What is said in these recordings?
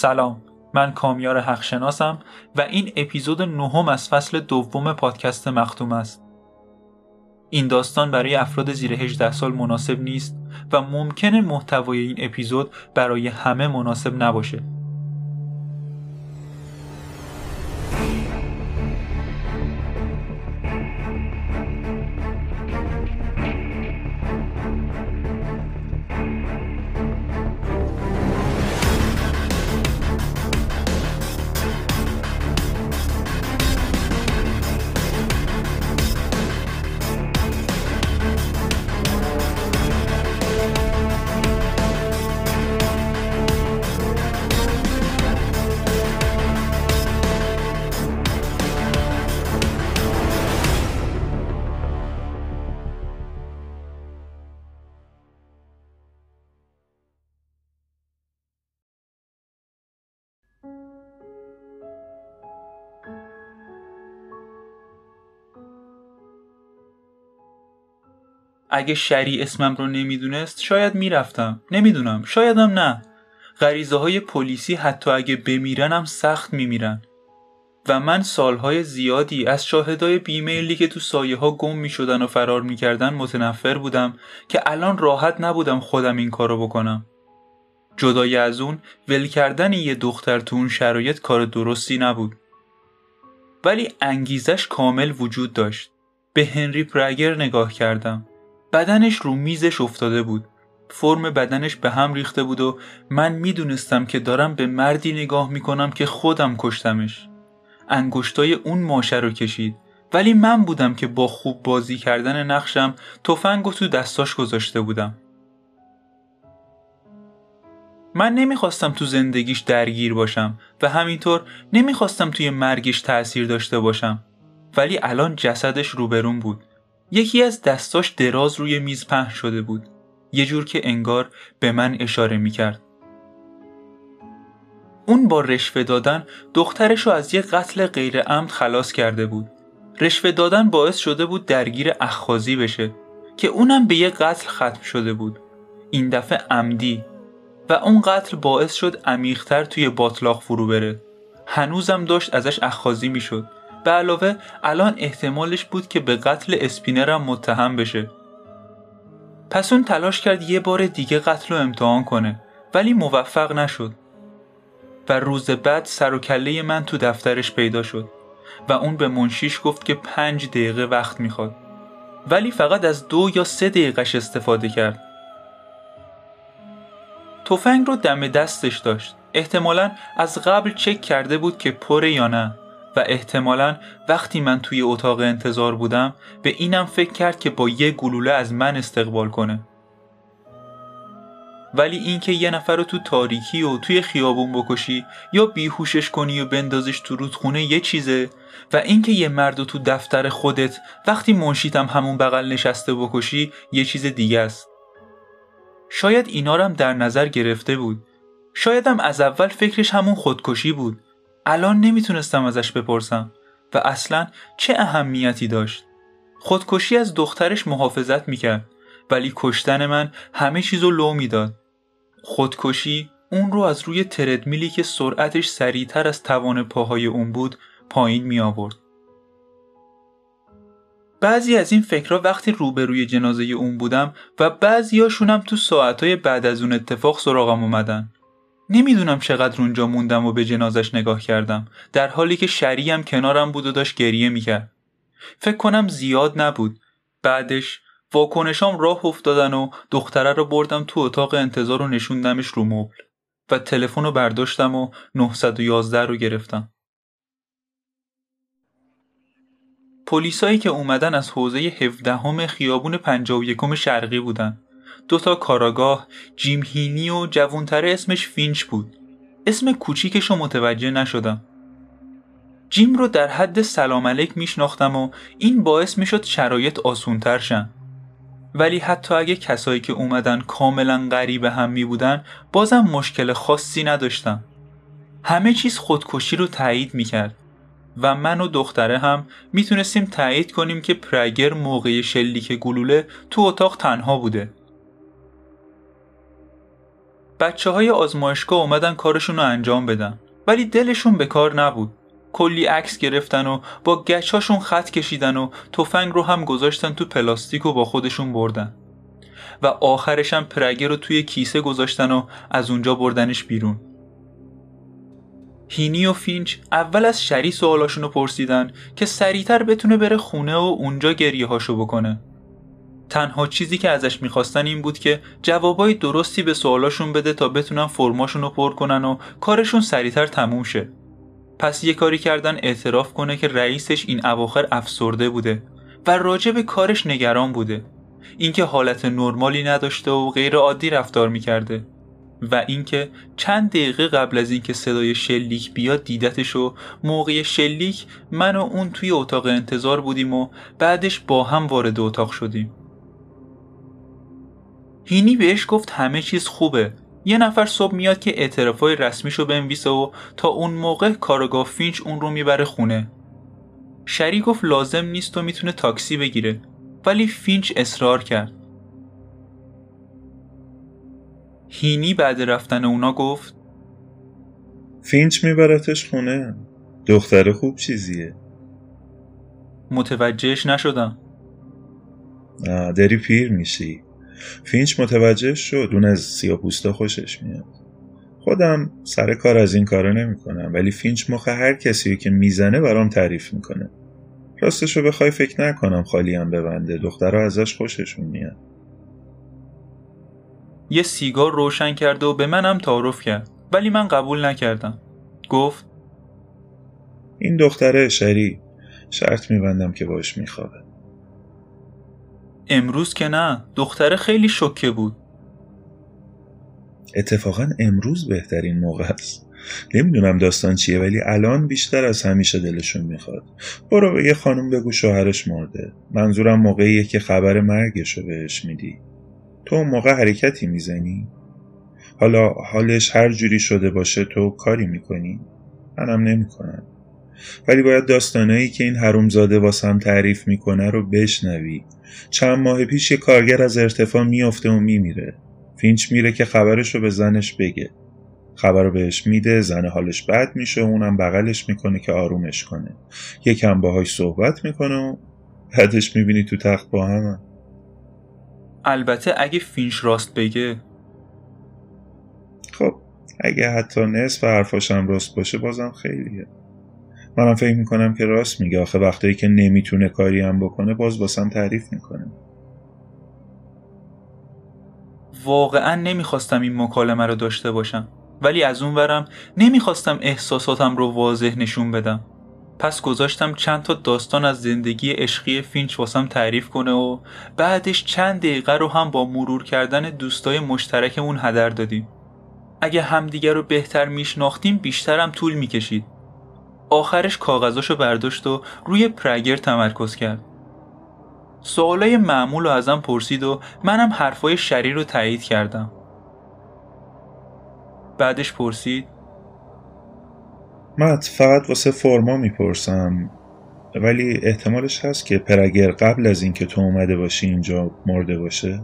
سلام. من کامیار حقشناسم و این اپیزود نهم از فصل دوم پادکست مختوم است. این داستان برای افراد زیر 18 سال مناسب نیست و ممکنه محتوای این اپیزود برای همه مناسب نباشه. اگه شری اسمم رو نمی‌دونست شاید می‌رفتم. نمی‌دونم. شایدم نه. غریزه های پلیسی حتی اگه بمیرنم سخت میمیرن. و من سالهای زیادی از شاهدای بیمیلی که تو سایه ها گم می شدن و فرار می‌کردن متنفر بودم که الان راحت نبودم خودم این کارو بکنم. جدای از اون ول کردن یه دختر تو اون شرایط کار درستی نبود. ولی انگیزش کامل وجود داشت. به هنری پرگر نگاه کردم. بدنش رو میزش افتاده بود. فرم بدنش به هم ریخته بود و من می‌دونستم که دارم به مردی نگاه می‌کنم که خودم کشتمش. انگشتای اون ماشه رو کشید. ولی من بودم که با خوب بازی کردن نقشم تفنگ و تو دستاش گذاشته بودم. من نمی‌خواستم تو زندگیش درگیر باشم و همینطور نمی‌خواستم توی مرگش تأثیر داشته باشم. ولی الان جسدش روبرون بود. یکی از دستاش دراز روی میز پهن شده بود. یه جور که انگار به من اشاره می‌کرد. اون با رشوه دادن دخترش رو از یه قتل غیر عمد خلاص کرده بود. رشوه دادن باعث شده بود درگیر اخخازی بشه که اونم به یه قتل ختم شده بود. این دفعه عمدی. و اون قتل باعث شد عمیقتر توی باطلاق فرو بره. هنوزم داشت ازش اخخازی می‌شد. به علاوه الان احتمالش بود که به قتل اسپینرم متهم بشه. پس اون تلاش کرد یه بار دیگه قتل رو امتحان کنه ولی موفق نشد. و روز بعد سر و کله من تو دفترش پیدا شد و اون به منشیش گفت که پنج دقیقه وقت می‌خواد. ولی فقط از دو یا سه دقیقش استفاده کرد. تفنگ رو دم دستش داشت. احتمالا از قبل چک کرده بود که پره یا نه. و احتمالا وقتی من توی اتاق انتظار بودم به اینم فکر کرد که با یه گلوله از من استقبال کنه. ولی اینکه یه نفر رو تو تاریکی و توی خیابون بکشی یا بیهوشش کنی و بندازش تو رودخونه یه چیزه و اینکه یه مرد رو تو دفتر خودت وقتی منشیتم همون بغل نشسته بکشی یه چیز دیگه است. شاید اینا در نظر گرفته بود. شایدم از اول فکرش همون خودکشی بود. الان نمی‌تونستم ازش بپرسم و اصلا چه اهمیتی داشت خودکشی از دخترش محافظت می‌کرد ولی کشتن من همه چیزو لو می‌داد خودکشی اون رو از روی تردمیلی که سرعتش سریعتر از توان پاهای اون بود پایین می آورد. بعضی از این فکرها وقتی روبروی جنازه اون بودم و بعضیاشونم تو ساعتهای بعد از اون اتفاق سراغم اومدن. نمی‌دونم چقدر اونجا موندم و به جنازش نگاه کردم. در حالی که شریم کنارم بود و داشت گریه می‌کرد. فکر کنم زیاد نبود. بعدش واکنشام راه افتادن و دختره رو بردم تو اتاق انتظار و نشوندمش رو مبل. و تلفن رو برداشتم و 911 رو گرفتم. پلیسایی که اومدن از حوزه 17 خیابون 51 شرقی بودن. دوتا کاراگاه جیم هینی و جوونتره اسمش فینچ بود. اسم کوچیکش رو متوجه نشدم. جیم رو در حد سلام علیک میشناختم و این باعث می‌شد شرایط آسونتر شن. ولی حتی اگه کسایی که اومدن کاملا غریب هم می بودن بازم مشکل خاصی نداشتم همه چیز خودکشی رو تایید می‌کرد و من و دختره هم می‌تونستیم تایید کنیم که پرگر موقع شلیک گلوله تو اتاق تنها بوده. بچه های آزمایشگاه اومدن کارشون رو انجام بدن. ولی دلشون به کار نبود. کلی عکس گرفتن و با گچهاشون خط کشیدن و تفنگ رو هم گذاشتن تو پلاستیک و با خودشون بردن. و آخرش هم پرگه رو توی کیسه گذاشتن و از اونجا بردنش بیرون. هینی و فینچ اول از شری رو پرسیدن که سریعتر بتونه بره خونه و اونجا گریه هاشو بکنه. تنها چیزی که ازش می‌خواستن این بود که جوابای درستی به سوالاشون بده تا بتونن فرماشون رو پر کنن و کارشون سریعتر تموم شه. پس یه کاری کردن اعتراف کنه که رئیسش این اواخر افسرده بوده و راجع به کارش نگران بوده. اینکه حالت نرمالی نداشته و غیر عادی رفتار می‌کرده و اینکه چند دقیقه قبل از اینکه صدای شلیک بیاد دیدتش و موقع شلیک من و اون توی اتاق انتظار بودیم و بعدش با هم وارد اتاق شدیم. هینی بهش گفت همه چیز خوبه. یه نفر صبح میاد که اعترافای رسمیشو بنویسه و تا اون موقع کارآگاه فینچ اون رو می‌بره خونه. شری گفت لازم نیست و می‌تونه تاکسی بگیره ولی فینچ اصرار کرد. هینی بعد رفتن اونا گفت فینچ میبرتش خونه؟ دختر خوب چیزیه. متوجهش نشدم. داری پیر میشی. فینچ متوجه شد. اون از سیاپوستا خوشش میاد. خودم سر کار از این کارا نمی‌کنم ولی فینچ مخ هر کسی که می‌زنه برام تعریف می‌کنه. راستشو بخوای فکر نکنم خالی هم ببنده. دخترها ازش خوششون میاد. یه سیگار روشن کرده و به منم تعارف کرد ولی من قبول نکردم. گفت این دختره شری. شرط میبندم که باش میخوابه. امروز که نه. دختره خیلی شکه بود. اتفاقا امروز بهترین موقع است. نمی‌دونم داستان چیه ولی الان بیشتر از همیشه دلشون می‌خواد. برو به یه خانم بگو شوهرش مرده. منظورم موقعیه که خبر مرگش رو بهش میدی. تو اون موقع حرکتی می‌زنی؟ حالا حالش هر جوری شده باشه تو کاری می‌کنی؟ منم نمی‌کنم. ولی باید داستانایی که این حرومزاده واسم تعریف می‌کنه رو بشنوی. چند ماه پیش یه کارگر از ارتفاع میافته و میمیره. فینچ میره که خبرش رو به زنش بگه. خبر رو بهش میده زن حالش بد میشه و اونم بغلش می‌کنه که آرومش کنه. یکم باهاش صحبت می‌کنه و بعدش می‌بینی تو تخت با همه. البته اگه فینچ راست بگه. خب اگه حتی نصف حرفاشم راست باشه بازم خیلیه. منم فکر می‌کنم که راست میگه. آخه وقتایی که نمی‌تونه کاری هم بکنه باز باسم تعریف می‌کنه. واقعا نمی‌خواستم این مکالمه رو داشته باشم. ولی از اون ورم نمی‌خواستم احساساتم رو واضح نشون بدم. پس گذاشتم چند تا داستان از زندگی عشقی فینچ واسم تعریف کنه و بعدش چند دقیقه رو هم با مرور کردن دوستای مشترکمون هدر دادیم. اگه همدیگه رو بهتر میشناختیم بیشترم طول می‌کشید. آخرش کاغذاشو برداشت و روی پرگر تمرکز کرد. سوالای معمول رو ازم پرسید و منم حرفای شری رو تایید کردم. بعدش پرسید مت فقط واسه فرما می‌پرسم ولی احتمالش هست که پرگر قبل از اینکه تو اومده باشی اینجا مرده باشه؟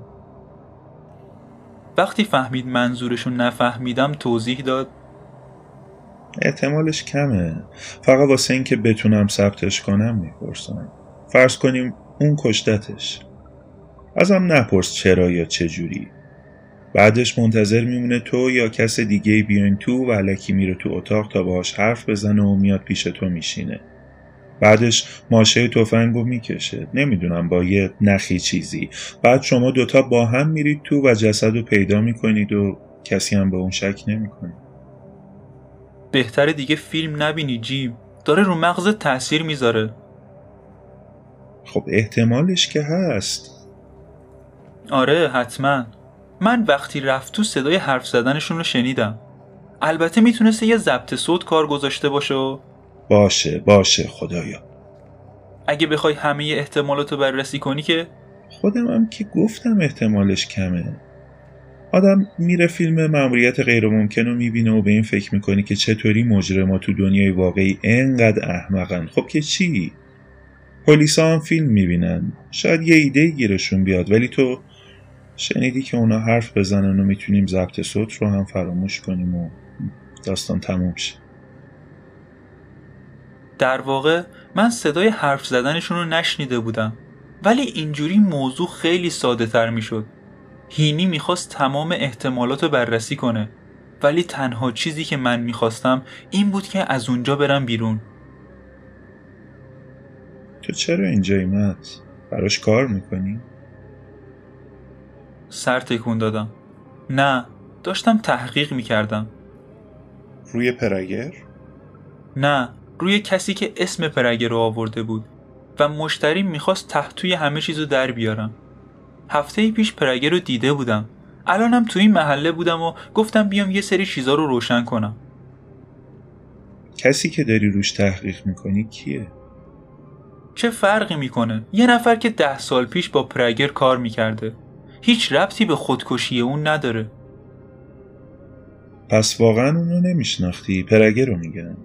وقتی فهمید منظورشو نفهمیدم توضیح داد. احتمالش کمه. فقط واسه اینکه بتونم ثبتش کنم می‌پرسم. فرض کنیم اون کشتتش. ازم نپرس چرا یا چجوری. بعدش منتظر میمونه تو یا کس دیگه بیاین تو و علکی میره تو اتاق تا باهاش حرف بزنه و میاد پیش تو میشینه. بعدش ماشه تفنگو می‌کشه. نمی‌دونم با یه نخی چیزی. بعد شما دوتا با هم میرید تو و جسد رو پیدا می‌کنید و کسی هم به اون شک نمی‌کنه. بهتره دیگه فیلم نبینی جیم. داره رو مغز تاثیر می‌ذاره. خب احتمالش که هست. آره حتما. من وقتی رفت تو صدای حرف زدنشون رو شنیدم. البته می‌تونسته یه ضبط صوت کار گذاشته باشه باشه باشه خدایا. اگه بخوای همه احتمالات رو بررسی کنی که خودم هم که گفتم احتمالش کمه. آدم میره فیلم مأموریت غیر ممکن رو می‌بینه و به این فکر می‌کنی که چطوری مجرما تو دنیای واقعی انقدر احمقن. خب که چی؟ پلیسا هم فیلم می‌بینن. شاید یه ایده گیرشون بیاد ولی تو شنیدی که اونا حرف بزنن و می‌تونیم ضبط صوت رو هم فراموش کنیم و داستان تموم شه. در واقع من صدای حرف زدنشون رو نشنیده بودم. ولی اینجوری موضوع خیلی ساده تر می‌شد. هینی می‌خواست تمام احتمالات رو بررسی کنه ولی تنها چیزی که من می‌خواستم این بود که از اونجا برم بیرون تو چرا اینجایی مت؟ براش کار می‌کنی؟ سر تکون دادم نه داشتم تحقیق می‌کردم روی پرگر؟ نه روی کسی که اسم پرگر رو آورده بود و مشتری می‌خواست تحتوی همه چیزو در بیارم هفته پیش پرگر رو دیده بودم. الانم تو این محله بودم و گفتم بیام یه سری چیزا رو روشن کنم. کسی که داری روش تحقیق می‌کنی کیه؟ چه فرقی می‌کنه؟ یه نفر که ده سال پیش با پرگر کار می‌کرده. هیچ ربطی به خودکشی اون نداره. پس واقعا اونو نمیشناختی؟ پرگر رو میگن.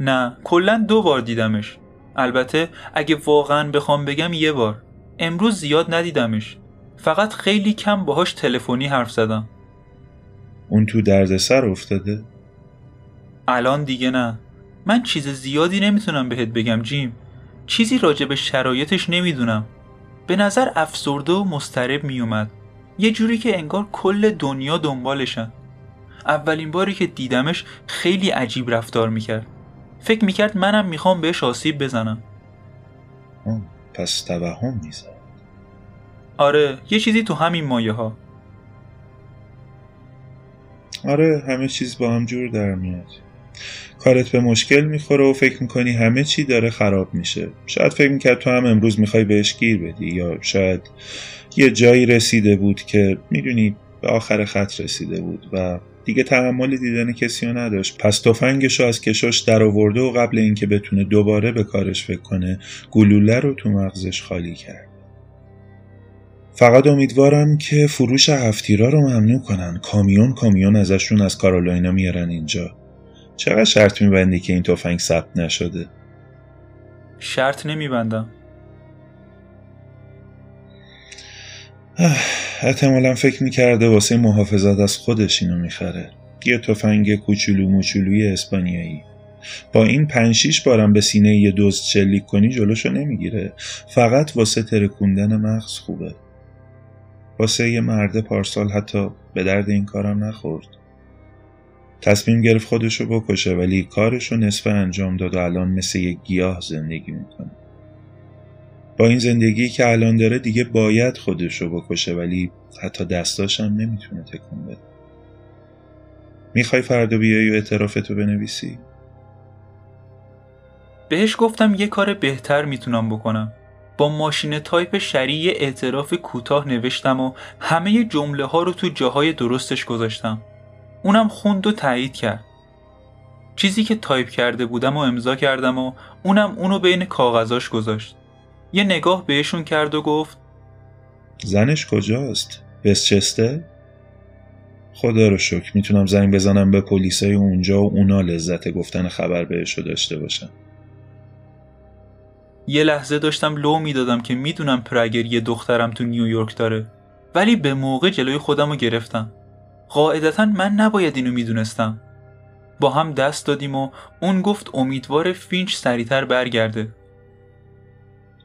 نه کلا دو بار دیدمش. البته اگه واقعا بخوام بگم یه بار. امروز زیاد ندیدمش. فقط خیلی کم باهاش تلفنی حرف زدم. اون تو دردسر افتاده؟ الان دیگه نه. من چیز زیادی نمی‌تونم بهت بگم جیم. چیزی راجع به شرایطش نمی‌دونم. به نظر افسرده و مسترب میومد. یه جوری که انگار کل دنیا دنبالشن. اولین باری که دیدمش خیلی عجیب رفتار می‌کرد. فکر می‌کرد منم می‌خوام بهش آسیب بزنم. پس توهم می‌زد آره یه چیزی تو همین مایه ها آره همه چیز با هم جور در میاد. کارت به مشکل می‌خوره و فکر می‌کنی همه چی داره خراب میشه. شاید فکر می‌کرد تو هم امروز می‌خوای بهش گیر بدی یا شاید یه جایی رسیده بود که می‌دونی به آخر خط رسیده بود و دیگه تحمل دیدن کسی رو نداشت. پس تفنگش رو از در آورده و قبل اینکه بتونه دوباره به کارش فکر کنه گلوله رو تو مغزش خالی کرد. فقط امیدوارم که فروش هفتیرا رو ممنوع کنن. کامیون کامیون ازشون از کارولاینا میارن اینجا. چقدر شرط میبندی که این تفنگ ثبت نشده؟ شرط نمیبندم. احتمالا فکر می‌کرده واسه محافظت از خودش اینو می‌خره. یه تفنگ کوچولو موچولوی اسپانیایی. با این پنشیش بارم به سینه یه دوست شلیک کنی جلوشو نمی‌گیره. فقط واسه ترکوندن مغز خوبه. واسه یه مرد پارسال حتی به درد این کارم نخورد. تصمیم گرفت خودشو بکشه ولی کارشو نصف انجام داد و الان مثل یک گیاه زندگی می‌کنه. با این زندگی که الان داره دیگه باید خودشو بکشه ولی حتی دستاشم نمی‌تونه تکون بده. می‌خوای فردا بیایی و اعترافتو بنویسی؟ بهش گفتم یه کار بهتر می‌تونم بکنم. با ماشین تایپ شری یه اعتراف کوتاه نوشتم و همه جمله ها رو تو جاهای درستش گذاشتم. اونم خوند و تایید کرد. چیزی که تایپ کرده بودم و امضا کردم و اونم اونو بین کاغذاش گذاشت. یه نگاه بهشون کرد و گفت زنش کجاست؟ بسچسته؟ خدا رو شکر می‌تونم زنگ بزنم به پلیسای اونجا و اونا لذت گفتن خبر بهشو داشته باشن یه لحظه داشتم لو می‌دادم که می‌دونم پرگر یه دخترم تو نیویورک داره ولی به موقع جلوی خودم رو گرفتم قاعدتا من نباید اینو می‌دونستم با هم دست دادیم و اون گفت امیدوار فینچ سریعتر برگرده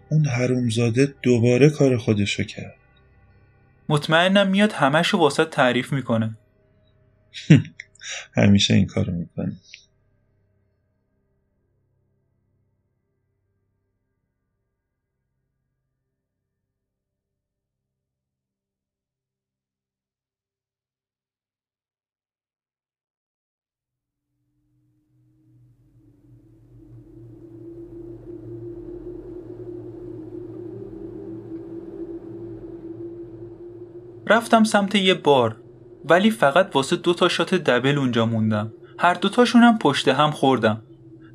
اون حرومزاده دوباره کار خودشو کرد. مطمئنم میاد همشو واسه تعریف می‌کنه. همیشه این کارو می‌کنه. رفتم سمت یه بار ولی فقط واسه دو تا شات دبل اونجا موندم. هر دوتاشونم پشت هم خوردم.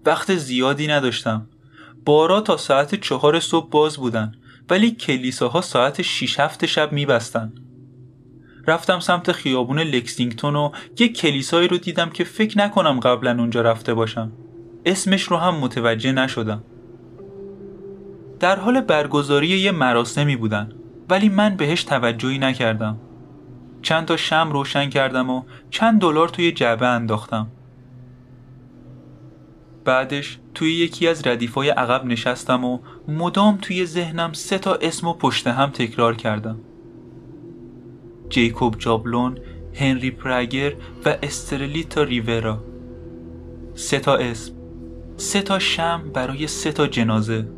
وقت زیادی نداشتم. بارا تا ساعت چهار صبح باز بودن ولی کلیساها ساعت 6 هفت شب میبستن. رفتم سمت خیابون لکسینگتون و یه کلیسایی رو دیدم که فکر نکنم قبلا اونجا رفته باشم. اسمش رو هم متوجه نشدم. در حال برگزاری یه مراسمی بودن. ولی من بهش توجهی نکردم. چند تا شم روشن کردم و چند دلار توی جعبه انداختم. بعدش توی یکی از ردیفای عقب نشستم و مدام توی ذهنم سه تا اسم و پشت هم تکرار کردم. جیکوب جابلون، هنری پرگر و استرلیتا ریورا. سه تا اسم سه تا شم برای سه تا جنازه.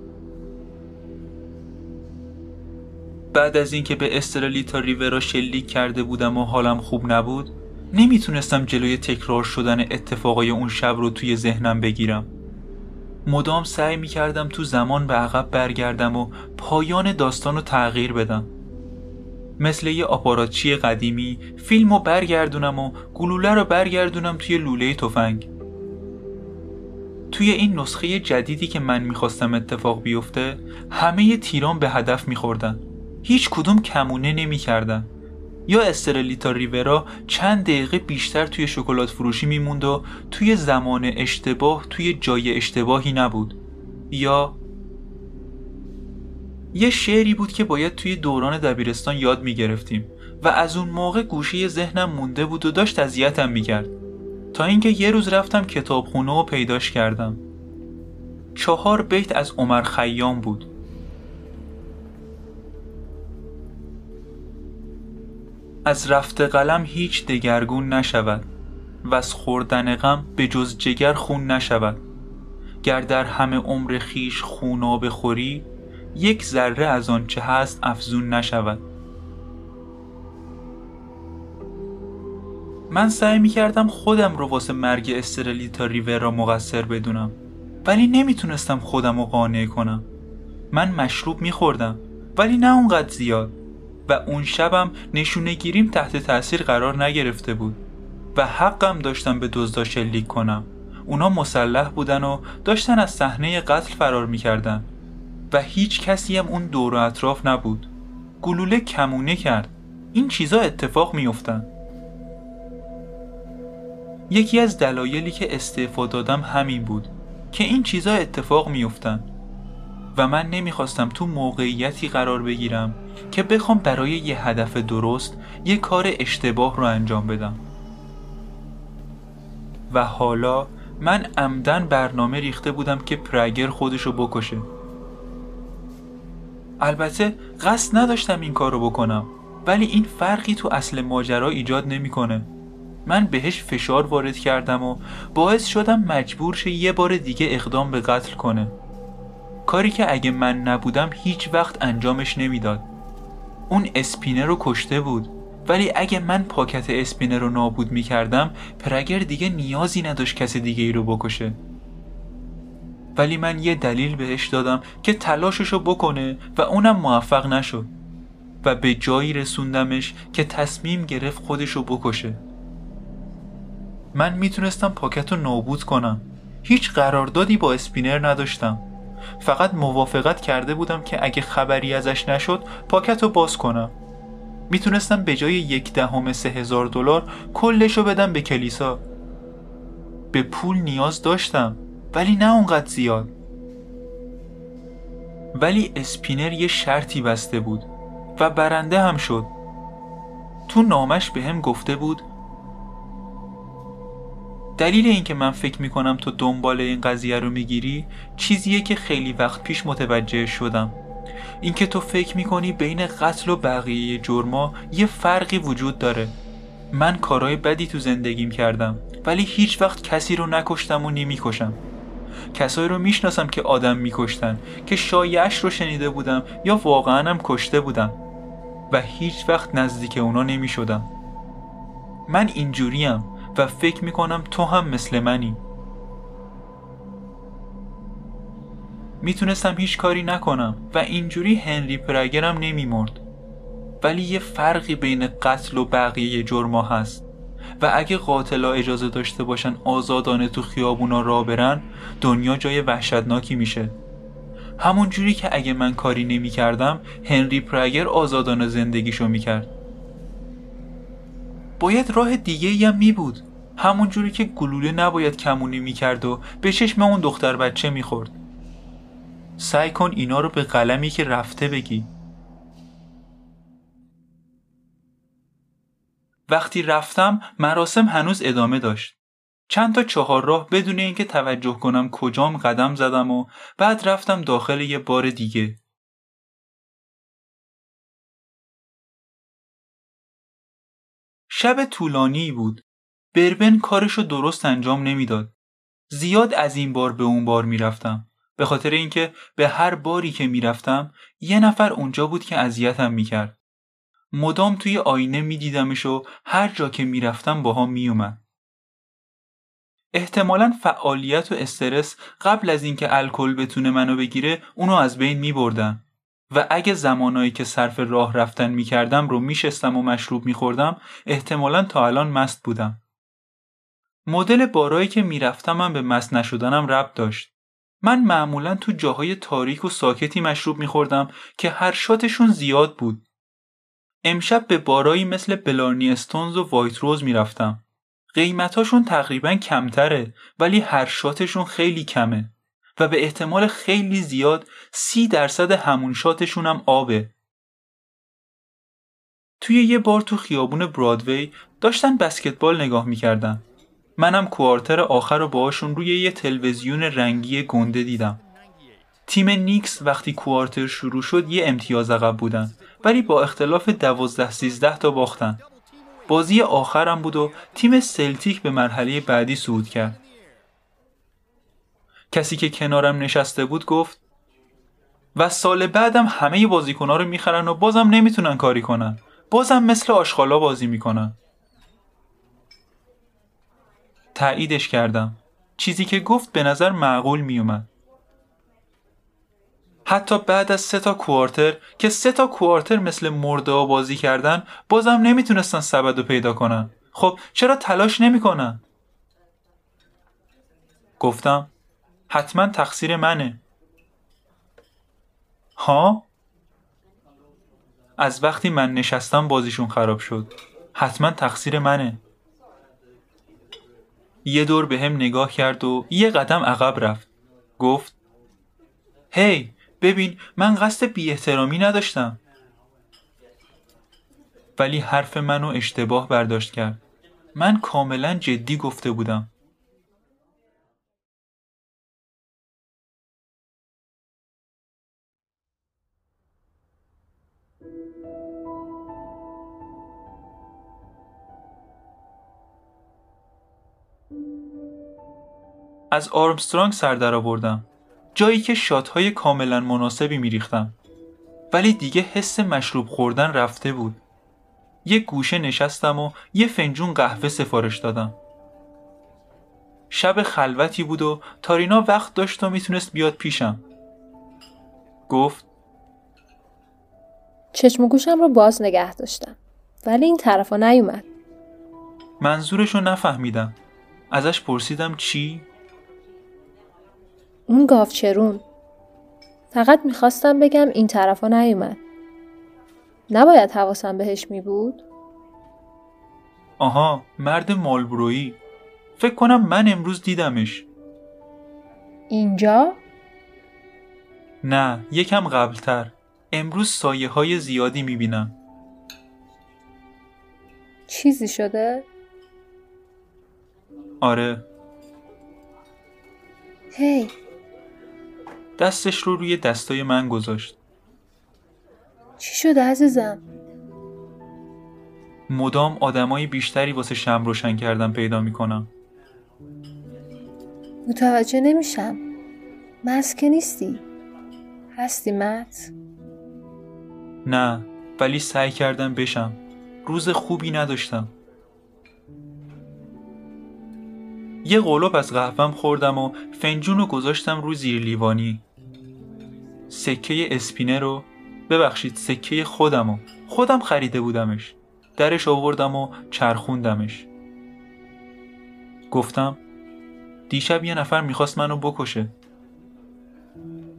بعد از اینکه به استرلیتا ریورا شلیک کرده بودم و حالم خوب نبود نمی‌تونستم جلوی تکرار شدن اتفاقای اون شب رو توی ذهنم بگیرم. مدام سعی می‌کردم تو زمان به عقب برگردم و پایان داستان رو تغییر بدم. مثل یه آپاراتچی قدیمی فیلم رو برگردونم و گلوله رو برگردونم توی لوله تفنگ. توی این نسخه جدیدی که من می‌خواستم اتفاق بیفته همه تیران به هدف میخوردن. هیچ کدوم کمونه نمی‌کردن. یا استرلیتا ریورا چند دقیقه بیشتر توی شکلات فروشی میموند و توی زمان اشتباه توی جای اشتباهی نبود. یا یه شعری بود که باید توی دوران دبیرستان یاد می‌گرفتیم و از اون موقع گوشه ذهنم مونده بود و داشت اذیتم می‌کرد. تا اینکه یه روز رفتم کتابخونه و پیداش کردم. چهار بیت از عمر خیام بود. از رفت قلم هیچ دگرگون نشود و از خوردن غم به جز جگر خون نشود. گر در همه عمر خیش خونا بخوری یک ذره از آنچه هست افزون نشود. من سعی می کردم خودم رو واسه مرگ استرلیتا ریورا مقصر بدونم ولی نمی‌تونستم خودم رو قانع کنم. من مشروب میخوردم ولی نه اونقدر زیاد. و اون شبم نشونه گیریم تحت تاثیر قرار نگرفته بود. و حقم داشتم به دزدا شلیک کنم. اونا مسلح بودن و داشتن از صحنه قتل فرار می‌کردن. و هیچ کسی هم اون دور و اطراف نبود. گلوله کمونه کرد. این چیزا اتفاق میافتن. یکی از دلایلی که استعفا دادم همین بود که این چیزا اتفاق میافتن. و من نمی‌خواستم تو موقعیتی قرار بگیرم که بخوام برای یه هدف درست یه کار اشتباه رو انجام بدم. و حالا من عمدن برنامه ریخته بودم که پرگر خودشو بکشه. البته قصد نداشتم این کار رو بکنم ولی این فرقی تو اصل ماجرا ایجاد نمی‌کنه. من بهش فشار وارد کردم و باعث شدم مجبور شه یه بار دیگه اقدام به قتل کنه. کاری که اگه من نبودم هیچ وقت انجامش نمی‌داد. اون اسپینر رو کشته بود. ولی اگه من پاکت اسپینر رو نابود می‌کردم پرگر دیگه نیازی نداشت کسی دیگه ای رو بکشه. ولی من یه دلیل بهش دادم که تلاششو بکنه و اونم موفق نشد و به جایی رسوندمش که تصمیم گرفت خودشو بکشه. من می‌تونستم پاکت رو نابود کنم. هیچ قراردادی با اسپینر نداشتم. فقط موافقت کرده بودم که اگه خبری ازش نشد پاکت رو باز کنم. می‌تونستم به جای یک دهم سه هزار دلار کلش رو بدم به کلیسا. به پول نیاز داشتم ولی نه اونقدر زیاد. ولی اسپینر یه شرطی بسته بود و برنده هم شد. تو نامش به هم گفته بود دلیل اینکه من فکر می‌کنم تو دنبال این قضیه رو می‌گیری چیزیه که خیلی وقت پیش متوجه شدم. اینکه تو فکر می‌کنی بین قتل و بقیه جرما یه فرقی وجود داره. من کارهای بدی تو زندگیم کردم ولی هیچ وقت کسی رو نکشتم و نمی‌کشم. کسایی رو می‌شناسم که آدم میکشتن که شایعش رو شنیده بودم یا واقعا هم کشته بودم. و هیچ وقت نزدیک اونا نمی‌شدم. من اینجوریم. و فکر می‌کنم تو هم مثل منی. می‌تونستم هیچ کاری نکنم و اینجوری هنری پرگرم نمیمرد. ولی یه فرقی بین قتل و بقیه جرما هست. و اگه قاتلا اجازه داشته باشن آزادانه تو خیابونا را برن دنیا جای وحشتناکی میشه. همون جوری که اگه من کاری نمی کردم هنری پرگر آزادانه زندگیشو می‌کرد. باید راه دیگه هم می بود همون جوری که گلوله نباید کمونی می‌کرد و به چشم اون دختر بچه می‌خورد. سعی کن اینا رو به قلمی که رفته بگی. وقتی رفتم مراسم هنوز ادامه داشت. چند تا چهار راه بدون اینکه توجه کنم کجام قدم زدم و بعد رفتم داخل یه بار دیگه. شب طولانی بود. بربن کارشو درست انجام نمی‌داد. زیاد از این بار به اون بار می‌رفتم. به خاطر اینکه به هر باری که می‌رفتم یه نفر اونجا بود که اذیتم می‌کرد. مدام توی آینه میدیدمش و هر جا که می‌رفتم باها میومد. احتمالا فعالیت و استرس قبل از اینکه الکل بتونه منو بگیره اونو از بین میبردن و اگه زمانایی که صرف راه رفتن می‌کردم رو میشستم و مشروب میخوردم احتمالا تا الان مست بودم. مدل بارایی که می‌رفتم من به مست نشدنم ربط داشت. من معمولا تو جاهای تاریک و ساکتی مشروب میخوردم که هر شاتشون زیاد بود. امشب به بارایی مثل بلارنی استونز و وایت روز می‌رفتم. قیمتاشون تقریبا کمتره ولی هر شاتشون خیلی کمه و به احتمال خیلی زیاد سی درصد همون شاتشون هم آبه. توی یه بار تو خیابون برادوی داشتن بسکتبال نگاه می‌کردن. منم کوارتر آخر رو باهاشون روی یه تلویزیون رنگی گنده دیدم. تیم نیکس وقتی کوارتر شروع شد یه امتیاز عقب بودن ولی با اختلاف دوازده سیزده تا باختن. بازی آخرم بود و تیم سلتیک به مرحله بعدی صعود کرد. کسی که کنارم نشسته بود گفت و سال بعدم همه بازیکنها رو می‌خرن و بازم نمی‌تونن کاری کنن. بازم مثل آشغالا بازی می‌کنن. تاییدش کردم. چیزی که گفت به نظر معقول میومد. حتی بعد از سه تا کوارتر که سه تا کوارتر مثل مرده بازی کردن بازم نمی‌تونستن سبد رو پیدا کنن خب چرا تلاش نمی‌کنن گفتم حتما تقصیر منه. ها؟ از وقتی من نشستم بازیشون خراب شد. حتما تقصیر منه. یه دور به هم نگاه کرد و یه قدم عقب رفت. گفت هی ببین من قصد بی احترامی نداشتم. ولی حرف منو اشتباه برداشت کرد. من کاملا جدی گفته بودم. از آرمسترانگ سر در آوردم. جایی که شاتهای کاملا مناسبی میریختم. ولی دیگه حس مشروب خوردن رفته بود. یه گوشه نشستم و یه فنجون قهوه سفارش دادم. شب خلوتی بود و تارینا وقت داشت و می‌تونست بیاد پیشم. گفت چشم گوشم رو باز نگه داشتم. ولی این طرفا نیومد. منظورشو نفهمیدم. ازش پرسیدم چی؟ اون گاوچرون. فقط می‌خواستم بگم این طرفا نیومد. نباید حواسم بهش می بود؟ آها مرد مالبرویی. فکر کنم من امروز دیدمش. اینجا؟ نه یکم قبلتر. امروز سایه های زیادی می‌بینم. چیزی شده؟ آره. هی! دستش رو روی دستای من گذاشت. چی شده عزیزم؟ مدام آدمای بیشتری واسه شم روشن کردن پیدا می‌کنم. متوجه نمیشم. مست که نیستی. هستی مت؟ نه ولی سعی کردم بشم. روز خوبی نداشتم. یه قلوب از قهوهم خوردم و فنجون رو گذاشتم رو زیر لیوانی. سکه اسپینه رو ببخشید سکه خودم رو. خودم خریده بودمش. درش آوردم و چرخوندمش. گفتم دیشب یه نفر می‌خواست منو بکشه.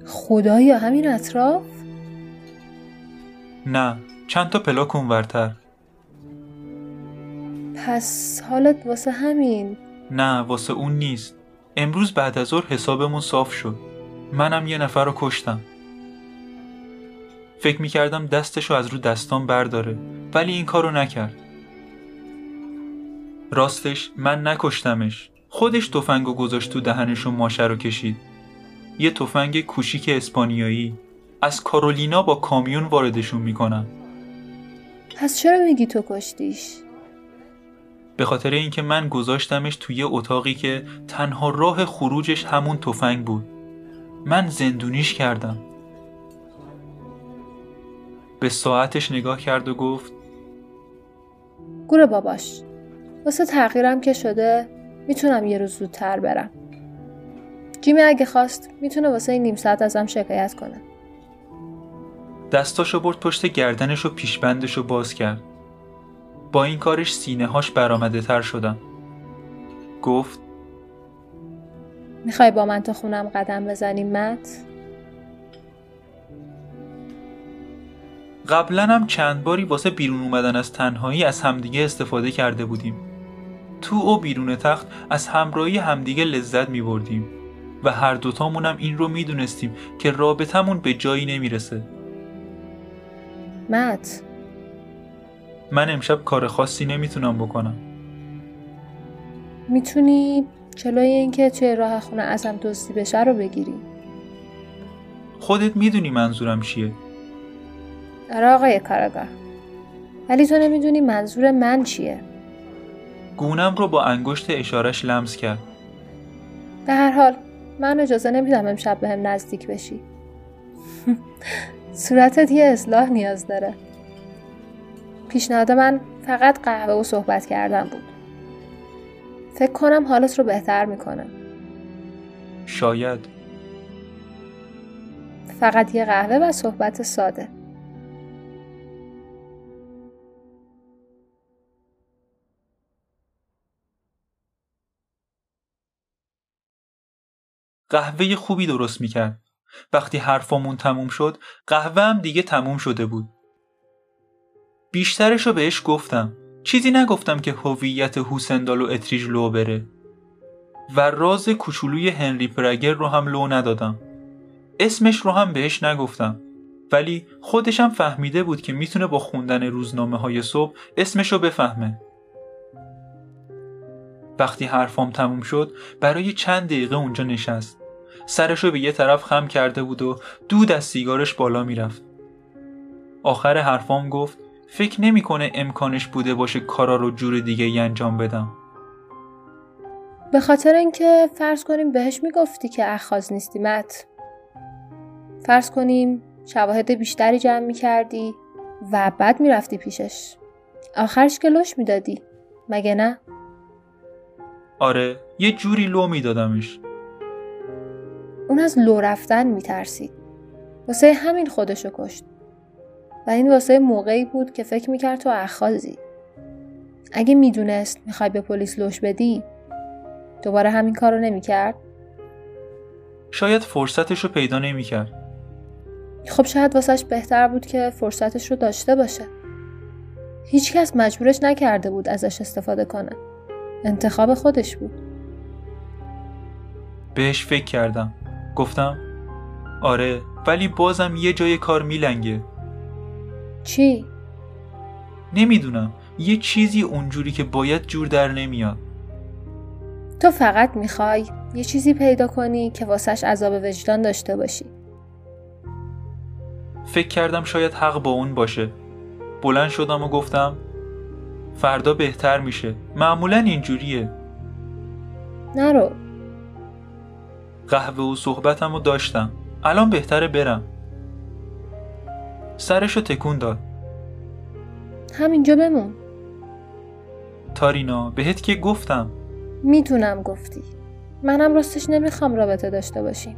خدایا همین اطراف؟ نه چند تا پلاک اونورتر. پس حالت واسه همین. نه واسه اون نیست. امروز بعد از ظهر حسابمون صاف شد. منم یه نفر رو کشتم. فکر می‌کردم دستشو از رو دستان برداره ولی این کارو نکرد. راستش من نکشتمش. خودش تفنگو گذاشت تو دهنش و ماشه رو کشید. یه تفنگ کوچیک اسپانیایی. از کارولینا با کامیون واردشون می‌کنن پس چرا میگی تو کشتیش؟ به خاطر اینکه من گذاشتمش توی اتاقی که تنها راه خروجش همون تفنگ بود. من زندونیش کردم. به ساعتش نگاه کرد و گفت گوره باباش واسه تغییرم که شده می‌تونم یه روز زودتر برم. جیمی اگه خواست می‌تونه واسه این نیم ساعت ازم شکایت کنه. دستاشو برد پشت گردنش و پیشبندشو باز کرد. با این کارش سینه هاش برامده تر شدن. گفت می‌خوای با من تا خونم قدم بزنیم مت؟ قبلا هم چند باری واسه بیرون اومدن از تنهایی از همدیگه استفاده کرده بودیم. تو و بیرون تخت از همراهی همدیگه لذت می بردیم و هر دوتامونم این رو می‌دونستیم که رابطمون به جایی نمی‌رسه. مت؟ من امشب کار خاصی نمی‌تونم بکنم. می‌تونی جلوی اینکه توی راه خونه ازم دزدی بشه رو بگیری. خودت می‌دونی منظورم چیه. آره آقای کاراگاه. ولی تو نمی‌دونی منظور من چیه. گونم رو با انگشت اشارش لمس کرد. به هر حال من اجازه نمیدم امشب به هم نزدیک بشی. صورتت یه اصلاح نیاز داره. پیشنهاد من فقط قهوه و صحبت کردن بود. فکر کنم حالت رو بهتر می‌کنه شاید. فقط یه قهوه و صحبت ساده. قهوه خوبی درست می‌کرد. وقتی حرفامون تموم شد قهوه هم دیگه تموم شده بود. بیشترش رو بهش گفتم. چیزی نگفتم که هویت هوسندال و اتریج لو بره. و راز کوچولوی هنری پرگر رو هم لو ندادم. اسمش رو هم بهش نگفتم. ولی خودشم فهمیده بود که می‌تونه با خوندن روزنامه های صبح اسمش رو بفهمه. وقتی حرفام تموم شد برای چند دقیقه اونجا نشست. سرش رو به یه طرف خم کرده بود و دود از سیگارش بالا می‌رفت. آخر حرفام گفت فکر نمی‌کنه امکانش بوده باشه کارا رو جور دیگه ای انجام بدم. به خاطر اینکه فرض کنیم بهش می‌گفتی که اخاز نیستی مت. فرض کنیم شواهد بیشتری جمع می‌کردی و بعد می‌رفتی پیشش. آخرش که لش می‌دادی. مگه نه؟ آره یه جوری لو میدادمش. اون از لو رفتن میترسید. واسه همین خودشو کشت. و این واسه موقعی بود که فکر می‌کرد تو اخازی اگه می‌دونست می‌خوای به پلیس لوش بدی دوباره همین کارو نمی‌کرد؟ شاید فرصتش رو پیدا نمی‌کرد. خب شاید واسهش بهتر بود که فرصتش رو داشته باشه. هیچکس مجبورش نکرده بود ازش استفاده کنه. انتخاب خودش بود. بهش فکر کردم. گفتم آره ولی بازم یه جای کار میلنگه. چی؟ نمی‌دونم. یه چیزی اونجوری که باید جور در نمیاد. تو فقط می‌خوای یه چیزی پیدا کنی که واسهش عذاب وجدان داشته باشی. فکر کردم شاید حق با اون باشه. بلند شدم و گفتم فردا بهتر میشه. معمولا اینجوریه. نرو. قهوه و صحبتم رو داشتم. الان بهتره برم. سرشو تکون داد. همینجا بمون. تارینا بهت که گفتم. می‌تونم گفتی. منم راستش نمی‌خوام رابطه داشته باشیم.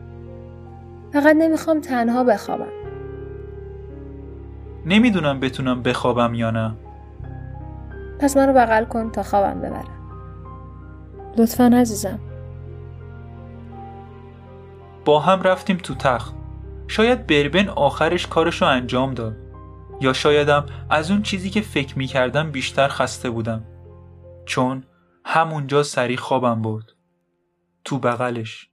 فقط نمی‌خوام تنها بخوابم. نمی‌دونم بتونم بخوابم یا نه. پس منو بغل کن تا خوابم ببرم لطفا عزیزم. با هم رفتیم تو تخت. شاید بربن آخرش کارشو انجام داد. یا شایدم از اون چیزی که فکر می‌کردم بیشتر خسته بودم. چون همونجا سری خوابم برد. تو بغلش.